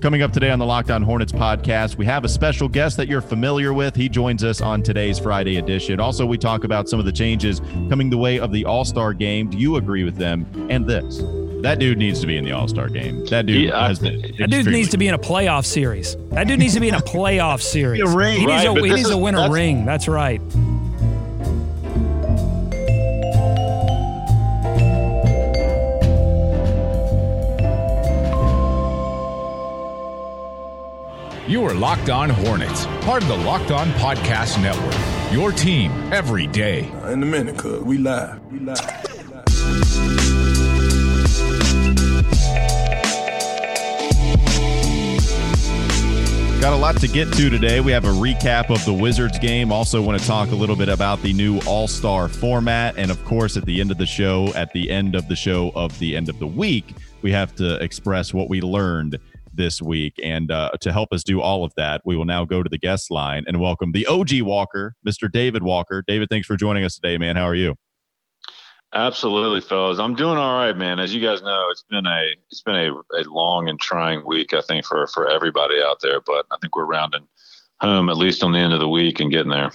Coming up today on the Locked On Hornets podcast, we have a special guest that you're familiar with. He joins us on today's Friday edition. Also, we talk about some of the changes coming the way of the All Star game. Do you agree with them? And this. That dude needs to be in the All Star game. That dude Yeah, has been. That dude needs to be in a playoff series. That dude needs to be in a playoff series. A ring. He needs, Right, a, he needs is- to win a that's- ring. That's right. You are Locked On Hornets, part of the Locked On Podcast Network. Your team every day. Uh, in a minute, cuz we live. We live. We live. Got a lot to get to today. We have a recap of the Wizards game. Also, want to talk a little bit about the new All Star format. And of course, at the end of the show, at the end of the show of the end of the week, we have to express what we learned this week. And uh, to help us do all of that, we will now go to the guest line and welcome the OG Walker, Mr. David Walker. David, thanks for joining us today, man. How are you? Absolutely, fellas. I'm doing all right, man. As you guys know, it's been a it's been a, a long and trying week, I think, for for everybody out there. But I think we're rounding home at least on the end of the week and getting there.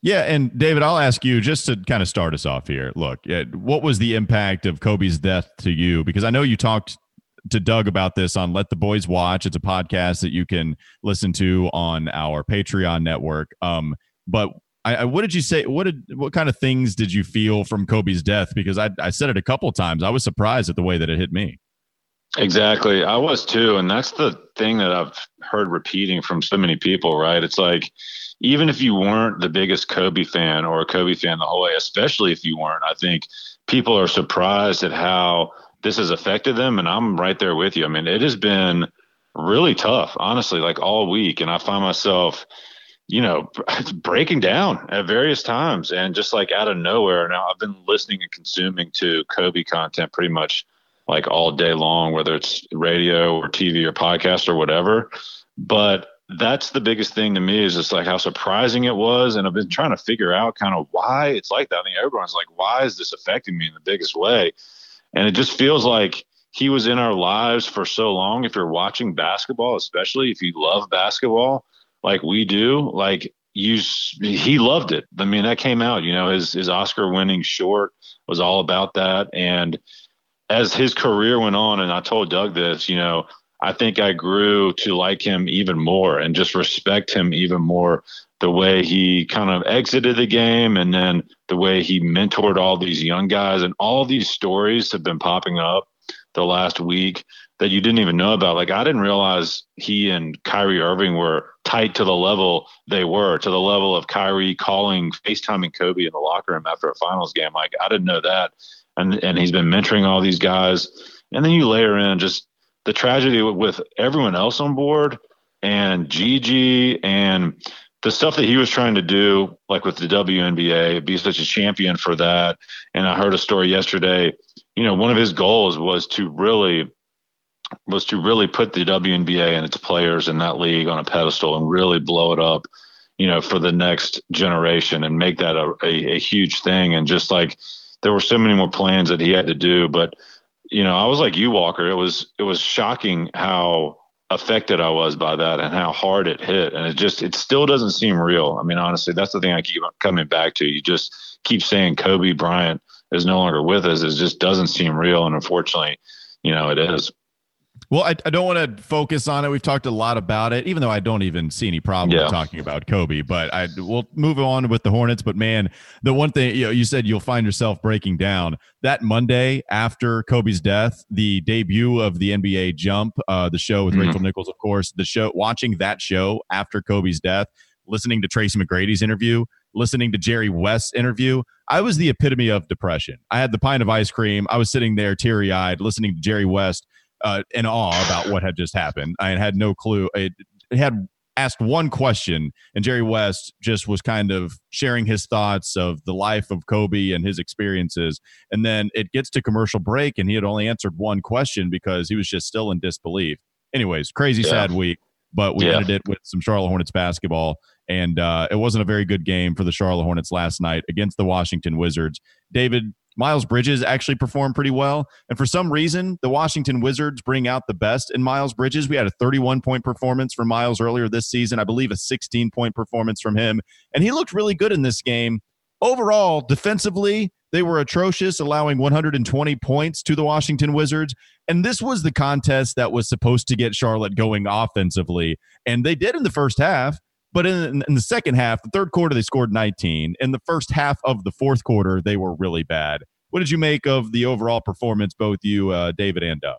Yeah, and David, I'll ask you just to kind of start us off here. Look, uh, what was the impact of Kobe's death to you? Because I know you talked to Doug about this on Let the Boys Watch. It's a podcast that you can listen to on our Patreon network. Um, but I, I, what did you say? What did what kind of things did you feel from Kobe's death? Because I, I said it a couple times. I was surprised at the way that it hit me. Exactly. I was too. And that's the thing that I've heard repeating from so many people, right? It's like, even if you weren't the biggest Kobe fan or a Kobe fan the whole way, especially if you weren't, I think people are surprised at how this has affected them. And I'm right there with you. I mean, it has been really tough, honestly, like all week. And I find myself, you know, breaking down at various times and just like out of nowhere. Now, I've been listening and consuming to Kobe content pretty much like all day long, whether it's radio or TV or podcast or whatever. But that's the biggest thing to me is just like how surprising it was. And I've been trying to figure out kind of why it's like that. I think everyone's like, why is this affecting me in the biggest way? And it just feels like he was in our lives for so long. If you're watching basketball, especially if you love basketball like we do, like you, he loved it. I mean, that came out, you know, his, his Oscar winning short was all about that. And as his career went on, and I told Doug this, you know, I think I grew to like him even more and just respect him even more. The way he kind of exited the game and then the way he mentored all these young guys and all these stories have been popping up the last week that you didn't even know about. Like I didn't realize he and Kyrie Irving were tight to the level they were, to the level of Kyrie calling FaceTiming Kobe in the locker room after a finals game. Like I didn't know that. And and he's been mentoring all these guys. And then you layer in just the tragedy with everyone else on board and Gigi and the stuff that he was trying to do, like with the WNBA, be such a champion for that. And I heard a story yesterday. You know, one of his goals was to really was to really put the WNBA and its players in that league on a pedestal and really blow it up, you know, for the next generation and make that a, a, a huge thing. And just like there were so many more plans that he had to do, but you know, I was like you, Walker. It was it was shocking how affected I was by that and how hard it hit. And it just it still doesn't seem real. I mean, honestly, that's the thing I keep coming back to. You just keep saying Kobe Bryant is no longer with us. It just doesn't seem real. And unfortunately, you know, it is. Well, I, I don't want to focus on it. We've talked a lot about it, even though I don't even see any problem Yeah. talking about Kobe. But I we'll move on with the Hornets. But man, the one thing you know, you said you'll find yourself breaking down that Monday after Kobe's death, the debut of the NBA Jump, uh, the show with Mhm. Rachel Nichols, of course. The show, watching that show after Kobe's death, listening to Tracy McGrady's interview, listening to Jerry West's interview. I was the epitome of depression. I had the pint of ice cream. I was sitting there teary eyed, listening to Jerry West uh, in awe about what had just happened. I had no clue. It, it had asked one question, and Jerry West just was kind of sharing his thoughts of the life of Kobe and his experiences. And then it gets to commercial break, and he had only answered one question because he was just still in disbelief. Anyways, crazy, Yeah. sad week, but we Yeah. ended it with some Charlotte Hornets basketball. And uh, it wasn't a very good game for the Charlotte Hornets last night against the Washington Wizards. David, Miles Bridges actually performed pretty well. And for some reason, the Washington Wizards bring out the best in Miles Bridges. We had a 31 point performance from Miles earlier this season, I believe a 16 point performance from him. And he looked really good in this game. Overall, defensively, they were atrocious, allowing 120 points to the Washington Wizards. And this was the contest that was supposed to get Charlotte going offensively. And they did in the first half. But in, in the second half, the third quarter, they scored 19. In the first half of the fourth quarter, they were really bad. What did you make of the overall performance, both you, uh, David, and Doug?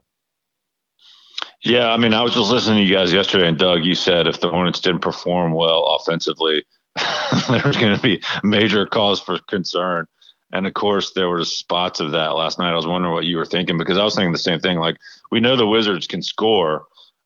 Yeah, I mean, I was just listening to you guys yesterday, and Doug, you said if the Hornets didn't perform well offensively, there's going to be major cause for concern. And of course, there were spots of that last night. I was wondering what you were thinking because I was thinking the same thing. Like, we know the Wizards can score,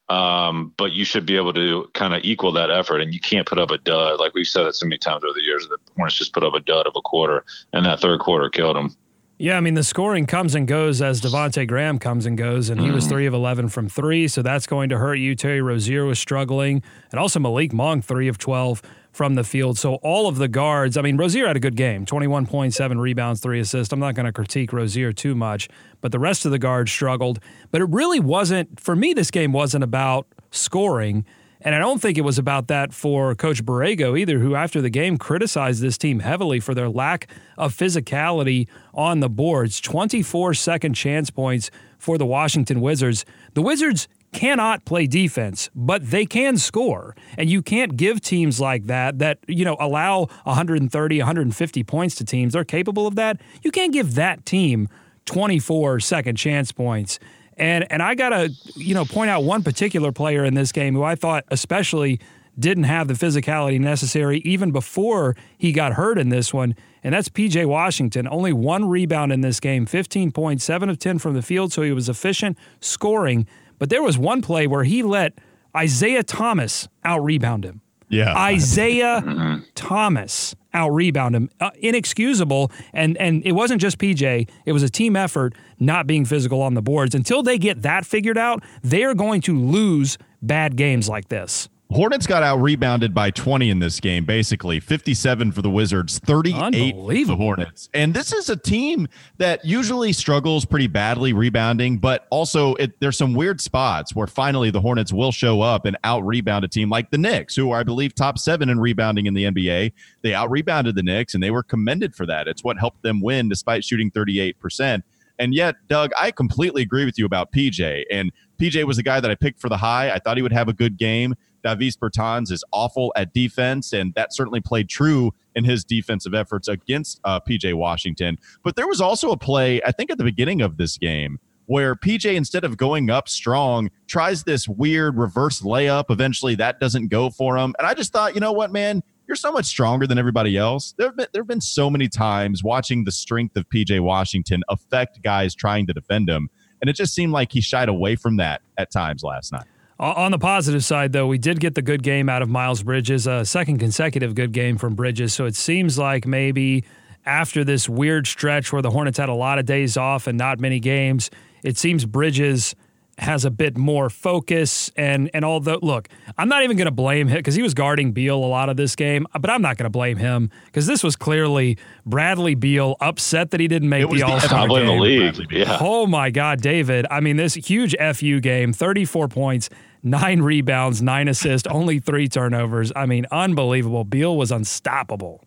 um, but you should be able to kind of equal that effort, and you can't put up a dud. Like we've said it so many times over the years, the Hornets just put up a dud of a quarter, and that third quarter killed them. Yeah, I mean the scoring comes and goes as Devonte Graham comes and goes, and he was three of eleven from three, so that's going to hurt you. Terry Rozier was struggling, and also Malik Monk three of twelve from the field. So all of the guards, I mean Rozier had a good game, twenty one point seven rebounds, three assists. I'm not going to critique Rozier too much, but the rest of the guards struggled. But it really wasn't for me. This game wasn't about scoring. And I don't think it was about that for Coach Borrego either, who after the game criticized this team heavily for their lack of physicality on the boards. 24 second chance points for the Washington Wizards. The Wizards cannot play defense, but they can score. And you can't give teams like that that, you know, allow 130, 150 points to teams. They're capable of that. You can't give that team 24 second chance points. And and I gotta you know point out one particular player in this game who I thought especially didn't have the physicality necessary even before he got hurt in this one, and that's PJ Washington. Only one rebound in this game, 15 points, seven of 10 from the field, so he was efficient scoring. But there was one play where he let Isaiah Thomas out rebound him. Yeah. Isaiah Thomas out rebound him. Uh, inexcusable. And and it wasn't just PJ, it was a team effort not being physical on the boards. Until they get that figured out, they are going to lose bad games like this. Hornets got out rebounded by 20 in this game, basically 57 for the Wizards, 38 for the. Hornets. And this is a team that usually struggles pretty badly rebounding, but also it, there's some weird spots where finally the Hornets will show up and out rebound a team like the Knicks, who are, I believe, top seven in rebounding in the NBA. They out rebounded the Knicks and they were commended for that. It's what helped them win despite shooting 38%. And yet, Doug, I completely agree with you about PJ. And PJ was the guy that I picked for the high. I thought he would have a good game. Davis Bertans is awful at defense, and that certainly played true in his defensive efforts against uh, PJ Washington. But there was also a play, I think, at the beginning of this game where PJ, instead of going up strong, tries this weird reverse layup. Eventually, that doesn't go for him. And I just thought, you know what, man? You're so much stronger than everybody else. There have been, there have been so many times watching the strength of PJ Washington affect guys trying to defend him. And it just seemed like he shied away from that at times last night. On the positive side, though, we did get the good game out of Miles Bridges, a second consecutive good game from Bridges. So it seems like maybe after this weird stretch where the Hornets had a lot of days off and not many games, it seems Bridges has a bit more focus and and although look i'm not even going to blame him because he was guarding beal a lot of this game but i'm not going to blame him because this was clearly bradley beal upset that he didn't make the the all-star I blame the game. league. Yeah. Oh my God, David. I mean, this huge FU game 34 points, nine rebounds, nine assists, only three turnovers. I mean, unbelievable. Beal was unstoppable.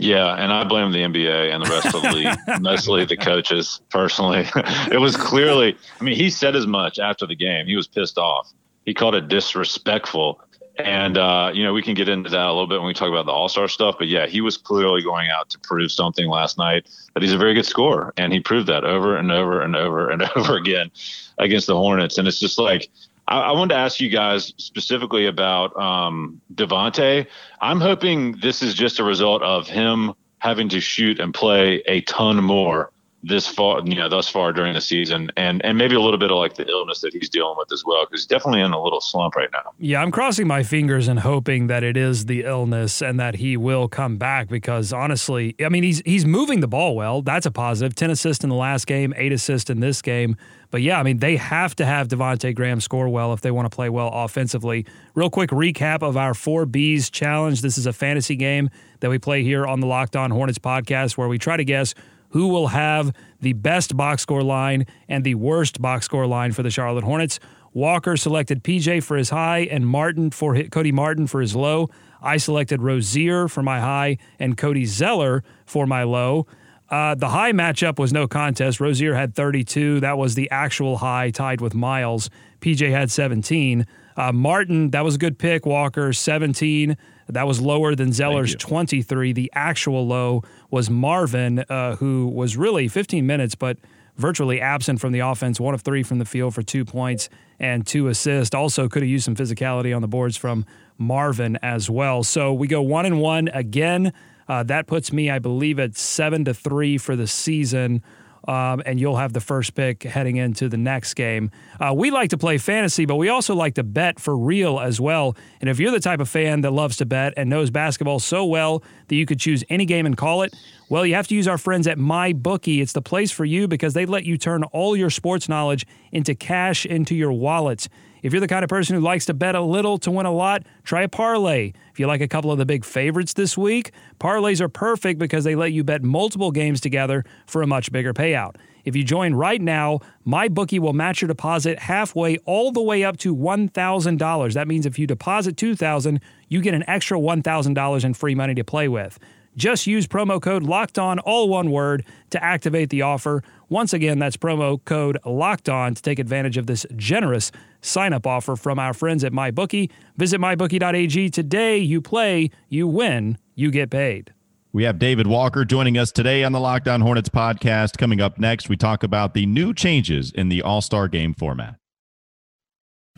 Yeah, and I blame the NBA and the rest of the league, mostly the coaches personally. it was clearly, I mean, he said as much after the game. He was pissed off. He called it disrespectful. And, uh, you know, we can get into that a little bit when we talk about the All Star stuff. But yeah, he was clearly going out to prove something last night that he's a very good scorer. And he proved that over and over and over and over again against the Hornets. And it's just like, I, I wanted to ask you guys specifically about um, Devonte. I'm hoping this is just a result of him having to shoot and play a ton more this far, you know, thus far during the season, and and maybe a little bit of like the illness that he's dealing with as well, because he's definitely in a little slump right now. Yeah, I'm crossing my fingers and hoping that it is the illness and that he will come back because honestly, I mean, he's he's moving the ball well. That's a positive. 10 assists in the last game, 8 assists in this game. But yeah, I mean, they have to have Devonte Graham score well if they want to play well offensively. Real quick recap of our 4Bs challenge. This is a fantasy game that we play here on the Locked On Hornets podcast where we try to guess who will have the best box score line and the worst box score line for the Charlotte Hornets. Walker selected PJ for his high and Martin for his, Cody Martin for his low. I selected Rozier for my high and Cody Zeller for my low. Uh, the high matchup was no contest. Rozier had 32. That was the actual high, tied with Miles. PJ had 17. Uh, Martin, that was a good pick. Walker, 17. That was lower than Zeller's 23. The actual low was Marvin, uh, who was really 15 minutes, but virtually absent from the offense, one of three from the field for two points and two assists. Also, could have used some physicality on the boards from Marvin as well. So we go one and one again. Uh, that puts me, I believe, at seven to three for the season um, and you'll have the first pick heading into the next game. Uh, we like to play fantasy, but we also like to bet for real as well. And if you're the type of fan that loves to bet and knows basketball so well that you could choose any game and call it, well, you have to use our friends at MyBookie. It's the place for you because they let you turn all your sports knowledge into cash into your wallet. If you're the kind of person who likes to bet a little to win a lot, try a parlay. If you like a couple of the big favorites this week, parlays are perfect because they let you bet multiple games together for a much bigger payout. If you join right now, MyBookie will match your deposit halfway all the way up to $1,000. That means if you deposit 2,000, you get an extra $1,000 in free money to play with. Just use promo code locked on, all one word, to activate the offer. Once again, that's promo code locked on to take advantage of this generous sign up offer from our friends at MyBookie. Visit mybookie.ag today. You play, you win, you get paid. We have David Walker joining us today on the Locked On Hornets podcast. Coming up next, we talk about the new changes in the All Star game format.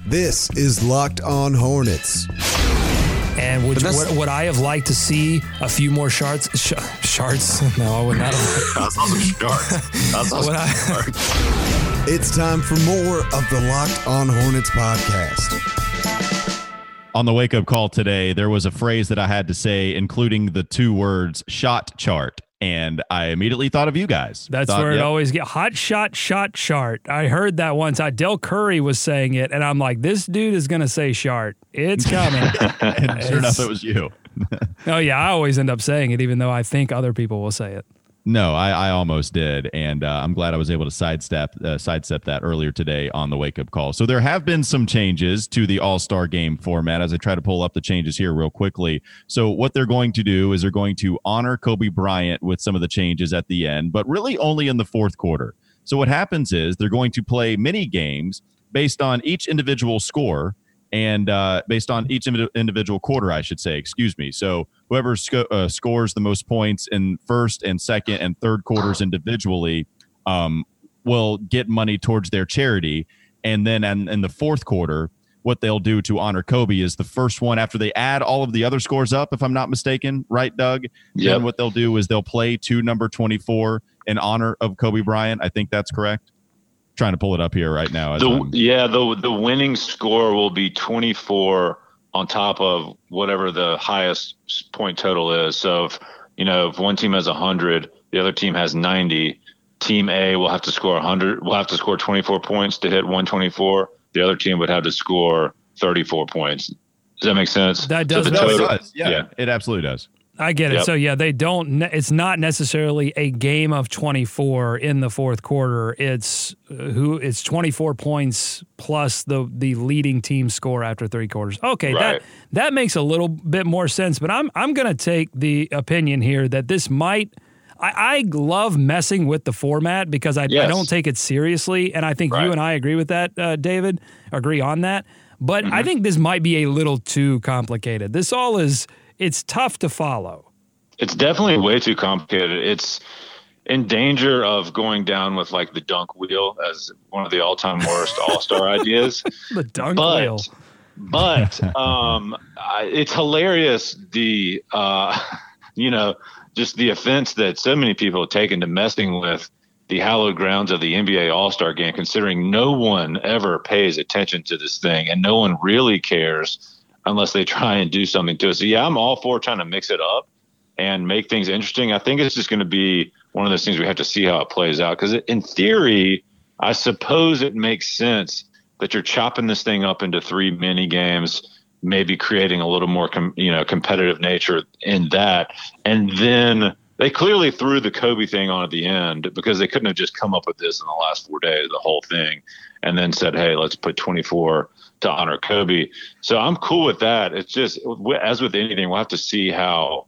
This is Locked On Hornets. And would, would, would, I have liked to see a few more shards? Sh- shards? No, I would not have. That's awesome shards. That's awesome I, It's time for more of the Locked On Hornets podcast. On the wake up call today, there was a phrase that I had to say, including the two words shot chart and I immediately thought of you guys. That's thought, where it always get hot shot shot chart. I heard that once. I Del Curry was saying it, and I'm like, this dude is gonna say shart. It's coming. and sure it's, enough, it was you. oh yeah, I always end up saying it, even though I think other people will say it. No, I, I almost did, and uh, I'm glad I was able to sidestep uh, sidestep that earlier today on the wake up call. So there have been some changes to the All Star Game format. As I try to pull up the changes here real quickly. So what they're going to do is they're going to honor Kobe Bryant with some of the changes at the end, but really only in the fourth quarter. So what happens is they're going to play mini games based on each individual score and uh, based on each individual quarter, I should say, excuse me. So whoever sco- uh, scores the most points in first and second and third quarters individually um, will get money towards their charity. And then in, in the fourth quarter, what they'll do to honor Kobe is the first one after they add all of the other scores up, if I'm not mistaken, right, Doug? Yeah. Then what they'll do is they'll play to number 24 in honor of Kobe Bryant. I think that's correct trying to pull it up here right now. The, yeah, the the winning score will be 24 on top of whatever the highest point total is. So if you know if one team has 100, the other team has 90. Team A will have to score 100. Will have to score 24 points to hit 124. The other team would have to score 34 points. Does that make sense? That does. So total, does. Yeah, yeah, it absolutely does. I get it. Yep. So yeah, they don't. It's not necessarily a game of twenty four in the fourth quarter. It's uh, who. It's twenty four points plus the the leading team score after three quarters. Okay, right. that that makes a little bit more sense. But I'm I'm going to take the opinion here that this might. I, I love messing with the format because I, yes. I, don't take it seriously, and I think right. you and I agree with that, uh, David. Agree on that. But mm-hmm. I think this might be a little too complicated. This all is it's tough to follow. It's definitely way too complicated. It's in danger of going down with like the dunk wheel as one of the all-time worst all-star ideas. the dunk but, wheel. But um, I, it's hilarious the uh, you know just the offense that so many people have taken to messing with the hallowed grounds of the NBA All Star game, considering no one ever pays attention to this thing and no one really cares unless they try and do something to it. So yeah, I'm all for trying to mix it up and make things interesting. I think it's just going to be one of those things we have to see how it plays out because in theory, I suppose it makes sense that you're chopping this thing up into three mini games, maybe creating a little more com- you know competitive nature in that, and then they clearly threw the Kobe thing on at the end because they couldn't have just come up with this in the last four days, the whole thing, and then said, "Hey, let's put 24 to honor Kobe." So I'm cool with that. It's just as with anything, we'll have to see how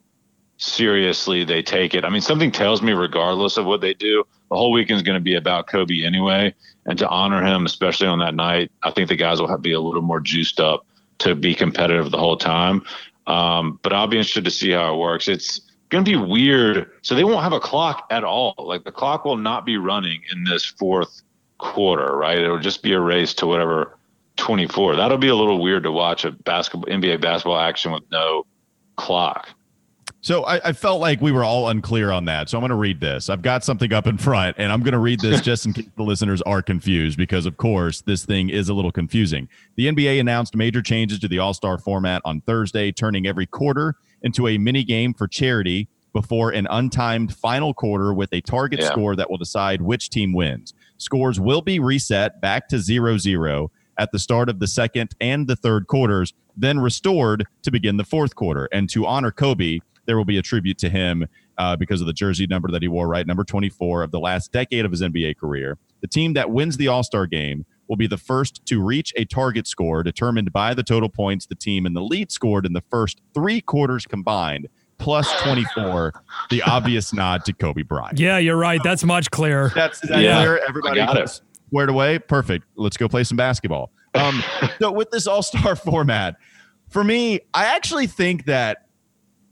seriously they take it. I mean, something tells me, regardless of what they do, the whole weekend is going to be about Kobe anyway, and to honor him, especially on that night, I think the guys will have to be a little more juiced up to be competitive the whole time. Um, but I'll be interested to see how it works. It's going to be weird. So they won't have a clock at all. Like the clock will not be running in this fourth quarter, right? It'll just be a race to whatever 24. That'll be a little weird to watch a basketball NBA basketball action with no clock. So I, I, felt like we were all unclear on that. So I'm going to read this. I've got something up in front, and I'm going to read this just in case the listeners are confused, because of course this thing is a little confusing. The NBA announced major changes to the All Star format on Thursday, turning every quarter into a mini game for charity before an untimed final quarter with a target yeah. score that will decide which team wins. Scores will be reset back to 0 0 at the start of the second and the third quarters, then restored to begin the fourth quarter. And to honor Kobe, there will be a tribute to him uh, because of the jersey number that he wore, right? Number 24 of the last decade of his NBA career. The team that wins the All Star game will be the first to reach a target score determined by the total points the team in the lead scored in the first three quarters combined, plus 24, the obvious nod to Kobe Bryant. Yeah, you're right. That's much clearer. That's that yeah, clear. Everybody got it. squared away. Perfect. Let's go play some basketball. Um, so with this All Star format, for me, I actually think that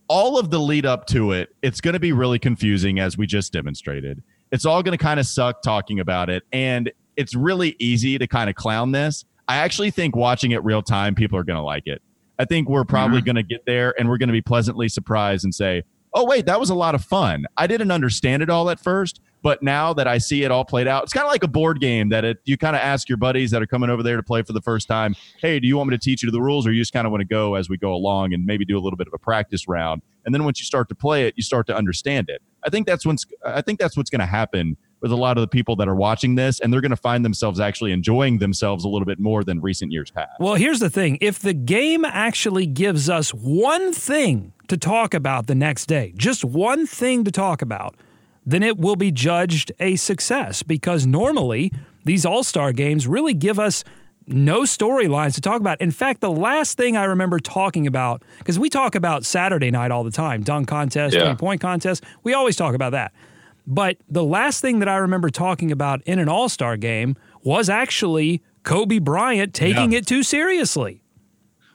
all of the lead up to it, it's going to be really confusing as we just demonstrated. It's all going to kind of suck talking about it. And it's really easy to kind of clown this. I actually think watching it real time, people are going to like it. I think we're probably mm-hmm. going to get there and we're going to be pleasantly surprised and say, oh, wait, that was a lot of fun. I didn't understand it all at first, but now that I see it all played out, it's kind of like a board game that it, you kind of ask your buddies that are coming over there to play for the first time, hey, do you want me to teach you the rules or you just kind of want to go as we go along and maybe do a little bit of a practice round? And then once you start to play it, you start to understand it. I think that's what's I think that's what's going to happen with a lot of the people that are watching this, and they're going to find themselves actually enjoying themselves a little bit more than recent years past. Well, here's the thing: if the game actually gives us one thing to talk about the next day, just one thing to talk about then it will be judged a success because normally these All Star games really give us no storylines to talk about. In fact, the last thing I remember talking about, because we talk about Saturday night all the time dunk contest, yeah. point contest, we always talk about that. But the last thing that I remember talking about in an All Star game was actually Kobe Bryant taking yeah. it too seriously.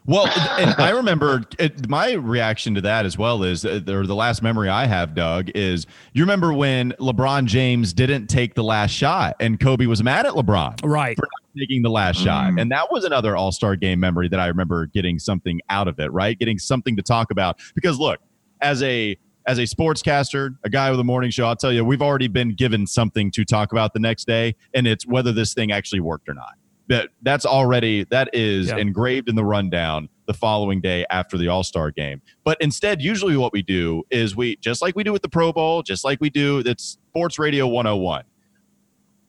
Well, and I remember it, my reaction to that as well is, uh, or the last memory I have, Doug, is you remember when LeBron James didn't take the last shot and Kobe was mad at LeBron right. for not taking the last mm. shot. And that was another All Star game memory that I remember getting something out of it, right? Getting something to talk about. Because look, as a as a sportscaster, a guy with a morning show, I'll tell you, we've already been given something to talk about the next day, and it's whether this thing actually worked or not. That that's already that is yeah. engraved in the rundown the following day after the all-star game. But instead usually what we do is we just like we do with the pro bowl just like we do it's sports radio 101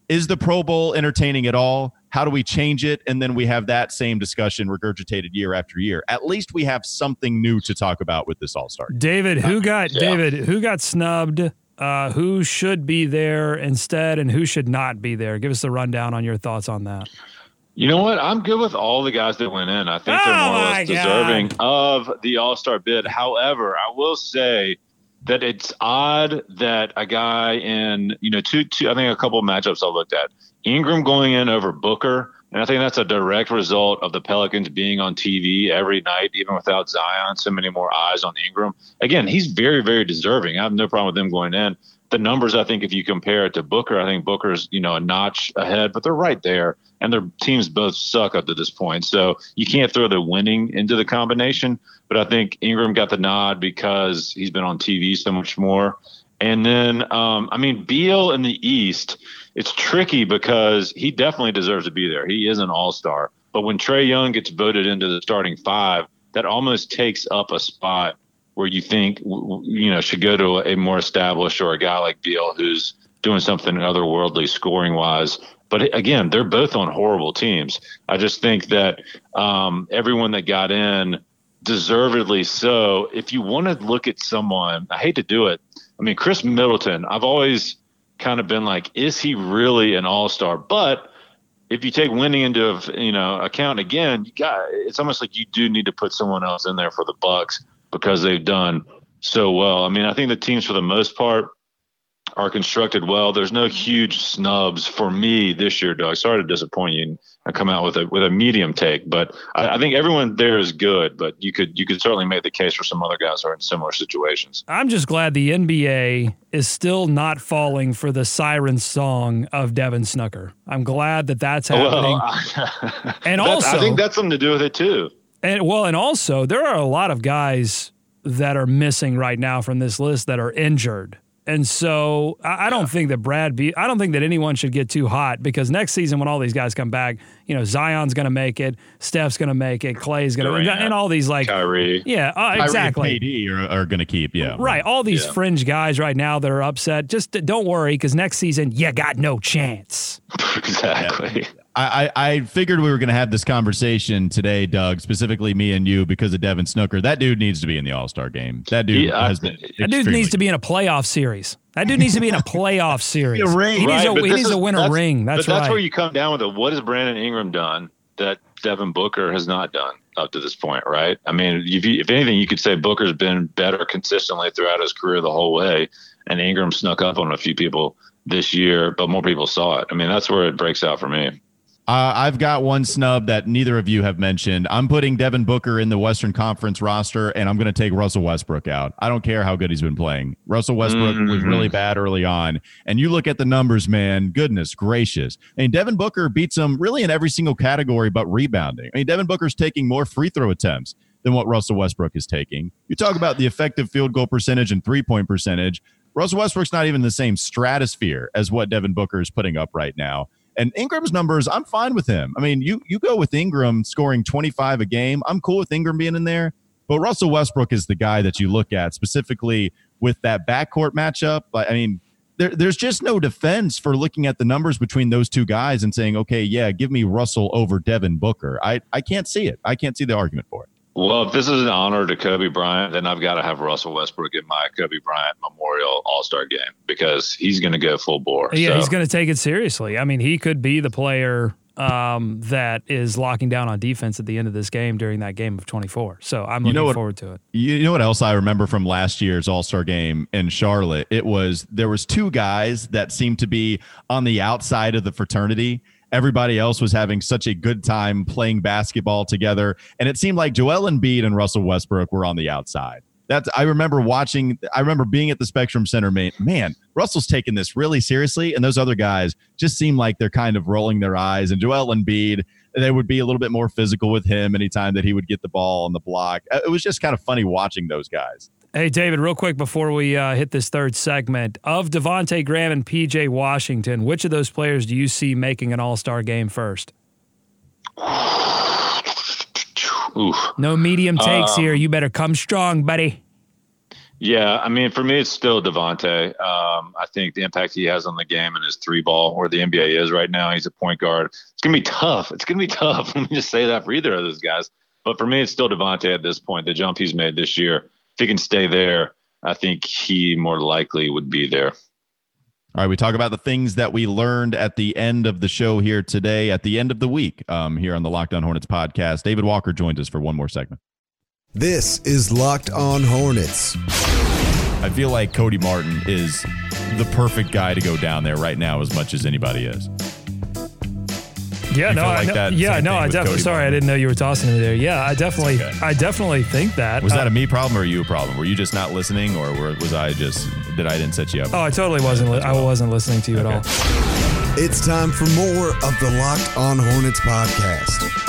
is the pro bowl entertaining at all how do we change it and then we have that same discussion regurgitated year after year at least we have something new to talk about with this all-star david who got yeah. david who got snubbed uh, who should be there instead and who should not be there give us the rundown on your thoughts on that you know what? I'm good with all the guys that went in. I think they're oh more or less deserving of the All Star bid. However, I will say that it's odd that a guy in you know two two I think a couple of matchups I looked at Ingram going in over Booker, and I think that's a direct result of the Pelicans being on TV every night, even without Zion. So many more eyes on Ingram. Again, he's very very deserving. I have no problem with him going in. The numbers, I think, if you compare it to Booker, I think Booker's you know a notch ahead, but they're right there and their teams both suck up to this point. So you can't throw the winning into the combination. But I think Ingram got the nod because he's been on TV so much more. And then, um, I mean, Beal in the East, it's tricky because he definitely deserves to be there. He is an all star. But when Trae Young gets voted into the starting five, that almost takes up a spot where you think, you know, should go to a more established or a guy like Beal who's doing something otherworldly scoring wise. But again, they're both on horrible teams. I just think that um, everyone that got in, deservedly so. If you want to look at someone, I hate to do it, I mean, Khris Middleton, I've always kind of been like, is he really an all star? But if you take winning into you know account again, you got it's almost like you do need to put someone else in there for the Bucks because they've done so well. I mean, I think the teams for the most part are constructed well. There's no mm-hmm. huge snubs for me this year, Doug. Sorry to disappoint you and come out with a with a medium take, but I, I, think everyone there is good. But you could you could certainly make the case for some other guys who are in similar situations. I'm just glad the NBA is still not falling for the siren song of Devin Snooker. I'm glad that that's happening. Well, and also, I think that's something to do with it too. And well, and also there are a lot of guys that are missing right now from this list that are injured and so I, don't think that Brad Be- I don't think that anyone should get too hot because next season when all these guys come back, you know, Zion's going to make it, Steph's going to make it, Clay's going to, and all these like Kyrie, yeah, uh, exactly. KD are, are going to keep, yeah, right. All these yeah. fringe guys right now that are upset. Just don't worry because next season you got no chance. exactly. Yeah. I, I figured we were going to have this conversation today, Doug, specifically me and you, because of Devin Snooker. That dude needs to be in the All Star game. That dude yeah, has been. That dude needs to be in a playoff series. That dude needs to be in a playoff series. a ring. He needs, right, a, he needs is, to win a ring. That's but right. That's where you come down with it. What has Brandon Ingram done that Devin Booker has not done up to this point, right? I mean, if, you, if anything, you could say Booker's been better consistently throughout his career the whole way, and Ingram snuck up on a few people this year, but more people saw it. I mean, that's where it breaks out for me. Uh, I've got one snub that neither of you have mentioned. I'm putting Devin Booker in the Western Conference roster, and I'm going to take Russell Westbrook out. I don't care how good he's been playing. Russell Westbrook mm-hmm. was really bad early on, and you look at the numbers, man. Goodness gracious! I mean, Devin Booker beats him really in every single category but rebounding. I mean, Devin Booker's taking more free throw attempts than what Russell Westbrook is taking. You talk about the effective field goal percentage and three point percentage. Russell Westbrook's not even in the same stratosphere as what Devin Booker is putting up right now. And Ingram's numbers, I'm fine with him. I mean, you you go with Ingram scoring 25 a game. I'm cool with Ingram being in there. But Russell Westbrook is the guy that you look at specifically with that backcourt matchup. I mean, there, there's just no defense for looking at the numbers between those two guys and saying, okay, yeah, give me Russell over Devin Booker. I, I can't see it. I can't see the argument for it. Well, if this is an honor to Kobe Bryant, then I've got to have Russell Westbrook in my Kobe Bryant Memorial All Star game because he's going to go full bore. Yeah, so. he's going to take it seriously. I mean, he could be the player um, that is locking down on defense at the end of this game during that game of 24. So I'm looking you know what, forward to it. You know what else I remember from last year's All Star game in Charlotte? It was there was two guys that seemed to be on the outside of the fraternity everybody else was having such a good time playing basketball together. And it seemed like Joel Embiid and Russell Westbrook were on the outside. That's I remember watching. I remember being at the Spectrum Center. Man, man, Russell's taking this really seriously, and those other guys just seem like they're kind of rolling their eyes. And Joel Embiid, they would be a little bit more physical with him anytime that he would get the ball on the block. Uh, it was just kind of funny watching those guys. Hey, David, real quick before we uh, hit this third segment of Devonte Graham and PJ Washington, which of those players do you see making an All Star game first? Oof. No medium takes um, here. You better come strong, buddy. Yeah, I mean, for me, it's still Devonte. Um, I think the impact he has on the game and his three ball, where the NBA is right now, he's a point guard. It's gonna be tough. It's gonna be tough. Let me just say that for either of those guys. But for me, it's still Devonte at this point. The jump he's made this year he can stay there, I think he more likely would be there. All right, we talk about the things that we learned at the end of the show here today, at the end of the week, um, here on the Locked On Hornets podcast. David Walker joins us for one more segment. This is Locked On Hornets. I feel like Cody Martin is the perfect guy to go down there right now, as much as anybody is. Yeah, no, like I, yeah, no, I definitely. Sorry, I didn't know you were tossing me there. Yeah, I definitely, okay. I definitely think that. Was that a uh, me problem or you a problem? Were you just not listening, or were, was I just did I didn't set you up? Oh, I totally wasn't. Li- I wasn't listening to you okay. at all. It's time for more of the Locked On Hornets podcast.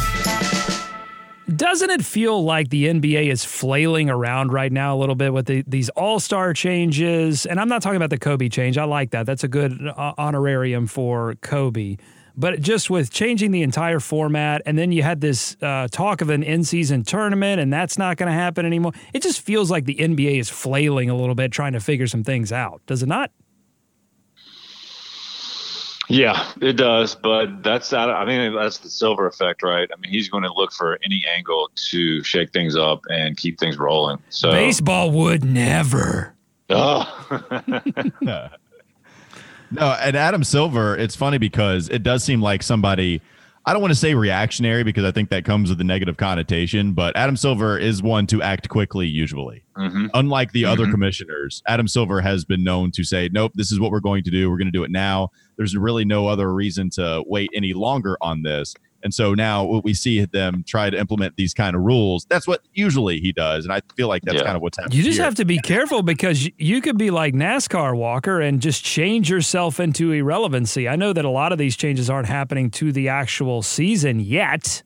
Doesn't it feel like the NBA is flailing around right now a little bit with the, these all star changes? And I'm not talking about the Kobe change. I like that. That's a good uh, honorarium for Kobe. But just with changing the entire format, and then you had this uh, talk of an in season tournament, and that's not going to happen anymore. It just feels like the NBA is flailing a little bit, trying to figure some things out. Does it not? Yeah, it does. But that's I mean that's the silver effect, right? I mean he's going to look for any angle to shake things up and keep things rolling. So baseball would never. Oh. No, and Adam Silver, it's funny because it does seem like somebody I don't want to say reactionary because I think that comes with a negative connotation, but Adam Silver is one to act quickly usually. hmm Unlike the other Mhm. commissioners, Adam Silver has been known to say, "Nope, this is what we're going to do. We're going to do it now. There's really no other reason to wait any longer on this." And so now what we see them try to implement these kind of rules. That's what usually he does, and I feel like that's Yeah. kind of what's happening. You just here. have to be careful because you could be like NASCAR Walker and just change yourself into irrelevancy. I know that a lot of these changes aren't happening to the actual season yet,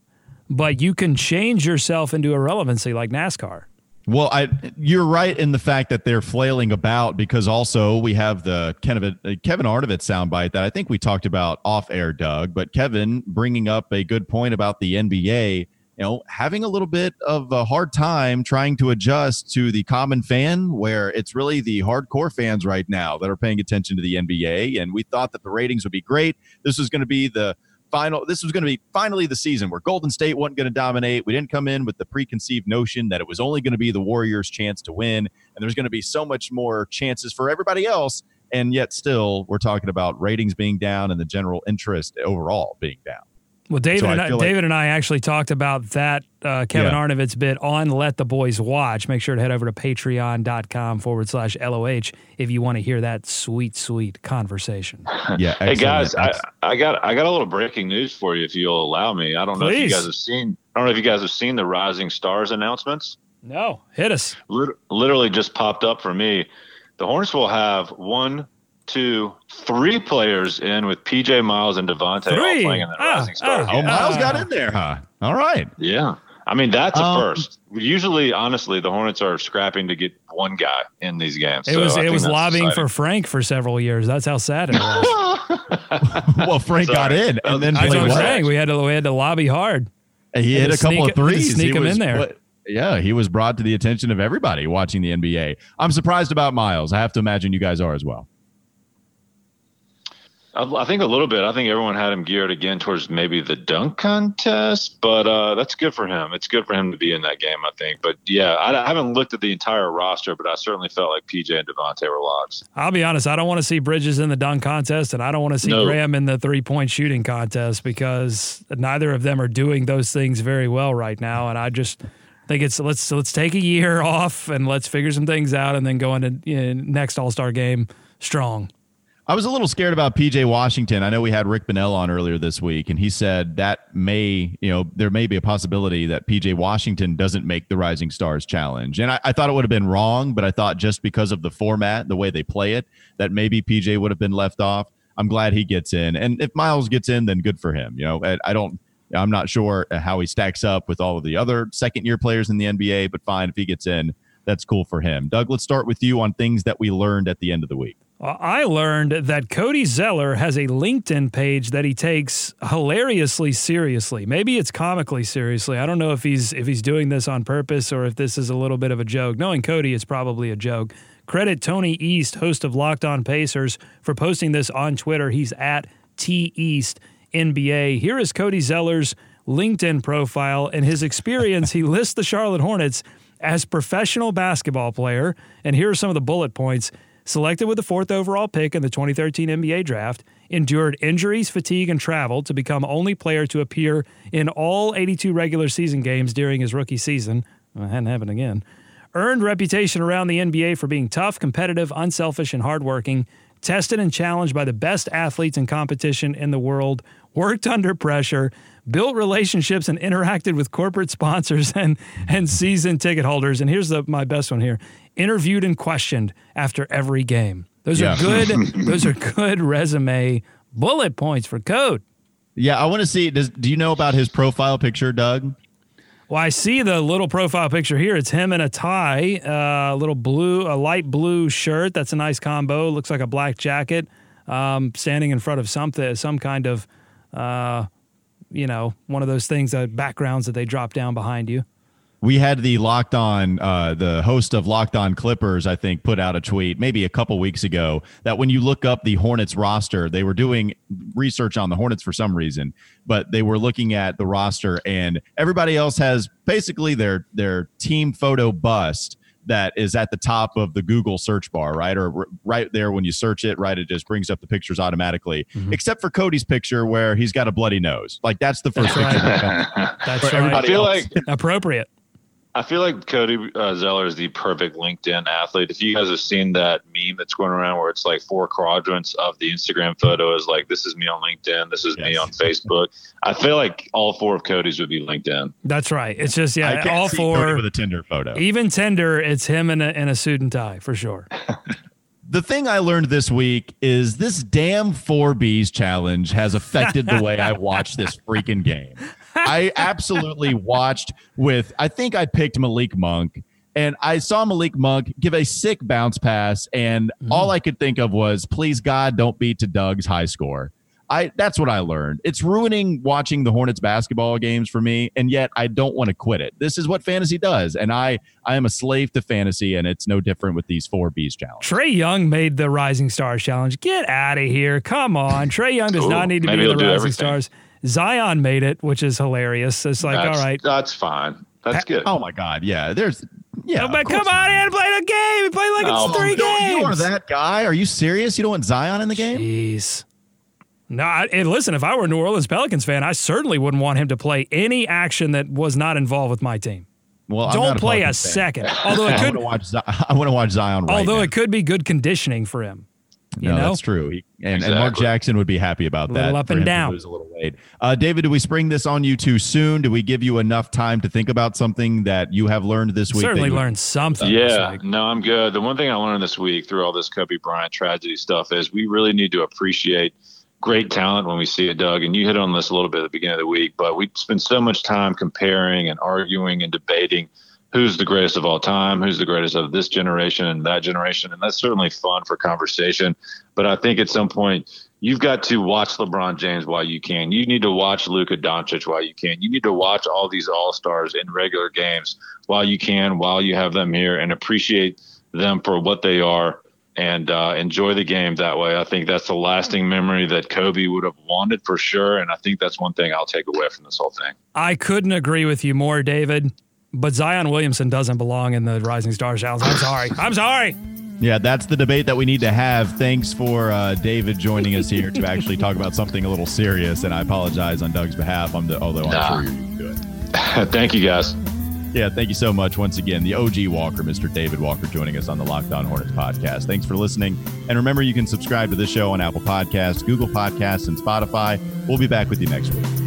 but you can change yourself into irrelevancy like NASCAR. Well, I you're right in the fact that they're flailing about because also we have the Kevin Kevin Arnovitz soundbite that I think we talked about off air, Doug. But Kevin bringing up a good point about the NBA, you know, having a little bit of a hard time trying to adjust to the common fan, where it's really the hardcore fans right now that are paying attention to the NBA. And we thought that the ratings would be great. This is going to be the final this was going to be finally the season where golden state wasn't going to dominate. We didn't come in with the preconceived notion that it was only going to be the warriors chance to win and there's going to be so much more chances for everybody else and yet still we're talking about ratings being down and the general interest overall being down Well, David, So and I, feel like- David and I actually talked about that uh, Kevin Yeah. Arnovitz bit on Let the Boys Watch. Make sure to head over to patreon.com forward slash LOH if you want to hear that sweet, sweet conversation. yeah Hey guys, I. I got I got a little breaking news for you if you'll allow me. I don't know if you guys have seen I don't know if you guys have seen the Rising Stars announcements. No, hit us. Literally just popped up for me. The Hornets will have one, two, three players in with PJ Miles and Devonte all Three? playing in the Ah, Rising Stars. ah. oh miles Uh, got in there huh all right Yeah. I mean, that's a Um, first. Usually, honestly, the Hornets are scrapping to get one guy in these games. It So was it was lobbying exciting. for Frank for several years. That's how sad it was. well frank got in and then That's played what I'm well. saying. We had to we had to lobby hard. He hit to a couple sneak- of threes. sneak He him in there. what- Yeah, he was brought to the attention of everybody watching the NBA. I'm surprised about Miles. I have to imagine you guys are as well. I, I think a little bit. I think everyone had him geared again towards maybe the dunk contest, but uh, that's good for him. It's good for him to be in that game, I think. But yeah, I, I haven't looked at the entire roster, but I certainly felt like PJ and Devonte were locks. I'll be honest. I don't want to see Bridges in the dunk contest, and I don't want to see No. Graham in the three point shooting contest because neither of them are doing those things very well right now. And I just think it's let's let's take a year off and let's figure some things out, and then go into you know, next All Star game strong. I was a little scared about PJ Washington. I know we had Rick Bonnell on earlier this week, and he said that may, you know, there may be a possibility that PJ Washington doesn't make the Rising Stars Challenge. And I, I thought it would have been wrong, but I thought just because of the format, the way they play it, that maybe PJ would have been left off. I'm glad he gets in. And if Miles gets in, then good for him. You know, I, I don't. I'm not sure how he stacks up with all of the other second year players in the NBA, but fine. If he gets in, that's cool for him. Doug, let's start with you on things that we learned at the end of the week. I learned that Cody Zeller has a LinkedIn page that he takes hilariously seriously. Maybe it's comically seriously. I don't know if he's if he's doing this on purpose or if this is a little bit of a joke. Knowing Cody, it's probably a joke. Credit Tony East, host of Locked On Pacers, for posting this on Twitter. He's at T East NBA. Here is Cody Zeller's LinkedIn profile and his experience. he lists the Charlotte Hornets as professional basketball player, and here are some of the bullet points. Selected with the fourth overall pick in the 2013 NBA draft, endured injuries, fatigue, and travel to become only player to appear in all 82 regular season games during his rookie season. Well, hadn't happened again. Earned reputation around the NBA for being tough, competitive, unselfish, and hardworking. Tested and challenged by the best athletes in competition in the world. Worked under pressure. Built relationships and interacted with corporate sponsors and, and season ticket holders. And here's the, my best one here interviewed and questioned after every game. Those Yeah. are good. those are good resume bullet points for code. Yeah, I want to see. Does do you know about his profile picture, Doug? Well, I see the little profile picture here. It's him in a tie, uh, a little blue, a light blue shirt. That's a nice combo. Looks like a black jacket. Um, standing in front of something, some kind of, uh, you know, one of those things, uh, backgrounds that they drop down behind you. We had the Locked On, uh, the host of Locked On Clippers, I think, put out a tweet maybe a couple weeks ago that when you look up the Hornets roster, they were doing research on the Hornets for some reason, but they were looking at the roster and everybody else has basically their their team photo bust that is at the top of the Google search bar, right? Or r- right there when you search it, right? It just brings up the pictures automatically, Mhm. except for Cody's picture where he's got a bloody nose. Like that's the first That's picture. right. That's For I right. everybody feel else. like Appropriate. I feel like Cody uh, Zeller is the perfect LinkedIn athlete. If you guys have seen that meme that's going around where it's like four quadrants of the Instagram photo is like this is me on LinkedIn, this is me on Facebook. I feel like all four of Cody's would be LinkedIn. That's right. It's just I yeah, can't all see Cody four. with a Tinder photo. Even Tinder, it's him in a in a suit and tie for sure. the thing I learned this week is this damn four Bs challenge has affected the way I watch this freaking game. I absolutely watched with, I think I picked Malik Monk, and I saw Malik Monk give a sick bounce pass, and mm. all I could think of was, please God, don't beat to Doug's high score. I that's what I learned. It's ruining watching the Hornets basketball games for me, and yet I don't want to quit it. This is what fantasy does, and I I am a slave to fantasy, and it's no different with these four Bs challenge. Trae Young made the Rising Stars challenge. Get out of here. Come on. Trae Young does Ooh, not need to be in the Rising everything. Stars. Zion made it, which is hilarious. It's like, that's, all right. that's fine. That's good. Oh my God! Yeah, there's yeah. Oh, but come on, in had play the game. Play like Oh, it's three You don't- games. You are that guy? Are you serious? You don't want Zion in the game? Jeez. No, I, and listen, if I were a New Orleans Pelicans fan, I certainly wouldn't want him to play any action that was not involved with my team. Well, I'm Don't not play a Pelicans fan. second. Although it I could want watch. I want to watch Zion. Right although now. it could be good conditioning for him. You no, know? that's true. He, and, and Mark Jackson would be happy about A that. up and him to down. Lose a little weight. Uh, David, do we spring this on you too soon? Do we give you enough time to think about something that you have learned this week? that Certainly you- learned something. Yeah, no, I'm good. The one thing I learned this week through all this Kobe Bryant tragedy stuff is we really need to appreciate great talent when we see it, Doug. And you hit on this a little bit at the beginning of the week, but we spend so much time comparing and arguing and debating who's the greatest of all time, who's the greatest of this generation and that generation. And that's certainly fun for conversation. But I think at some point, you've got to watch LeBron James while you can. You need to watch Luka Doncic while you can. You need to watch all these all stars in regular games while you can, while you have them here, and appreciate them for what they are and uh, enjoy the game that way. I think that's the lasting memory that Kobe would have wanted for sure. And I think that's one thing I'll take away from this whole thing. I couldn't agree with you more, David. But Zion Williamson doesn't belong in the Rising Stars challenge. I'm sorry. I'm sorry. Yeah, that's the debate that we need to have. Thanks for uh, David joining us here to actually talk about something a little serious. And I apologize on Doug's behalf. I'm the, although I'm Nah. sure you're used it. Thank you, guys. Yeah, thank you so much once again. The OG Walker, Mr. David Walker, joining us on the Locked On Hornets podcast. Thanks for listening. And remember, you can subscribe to this show on Apple Podcasts, Google Podcasts, and Spotify. We'll be back with you next week.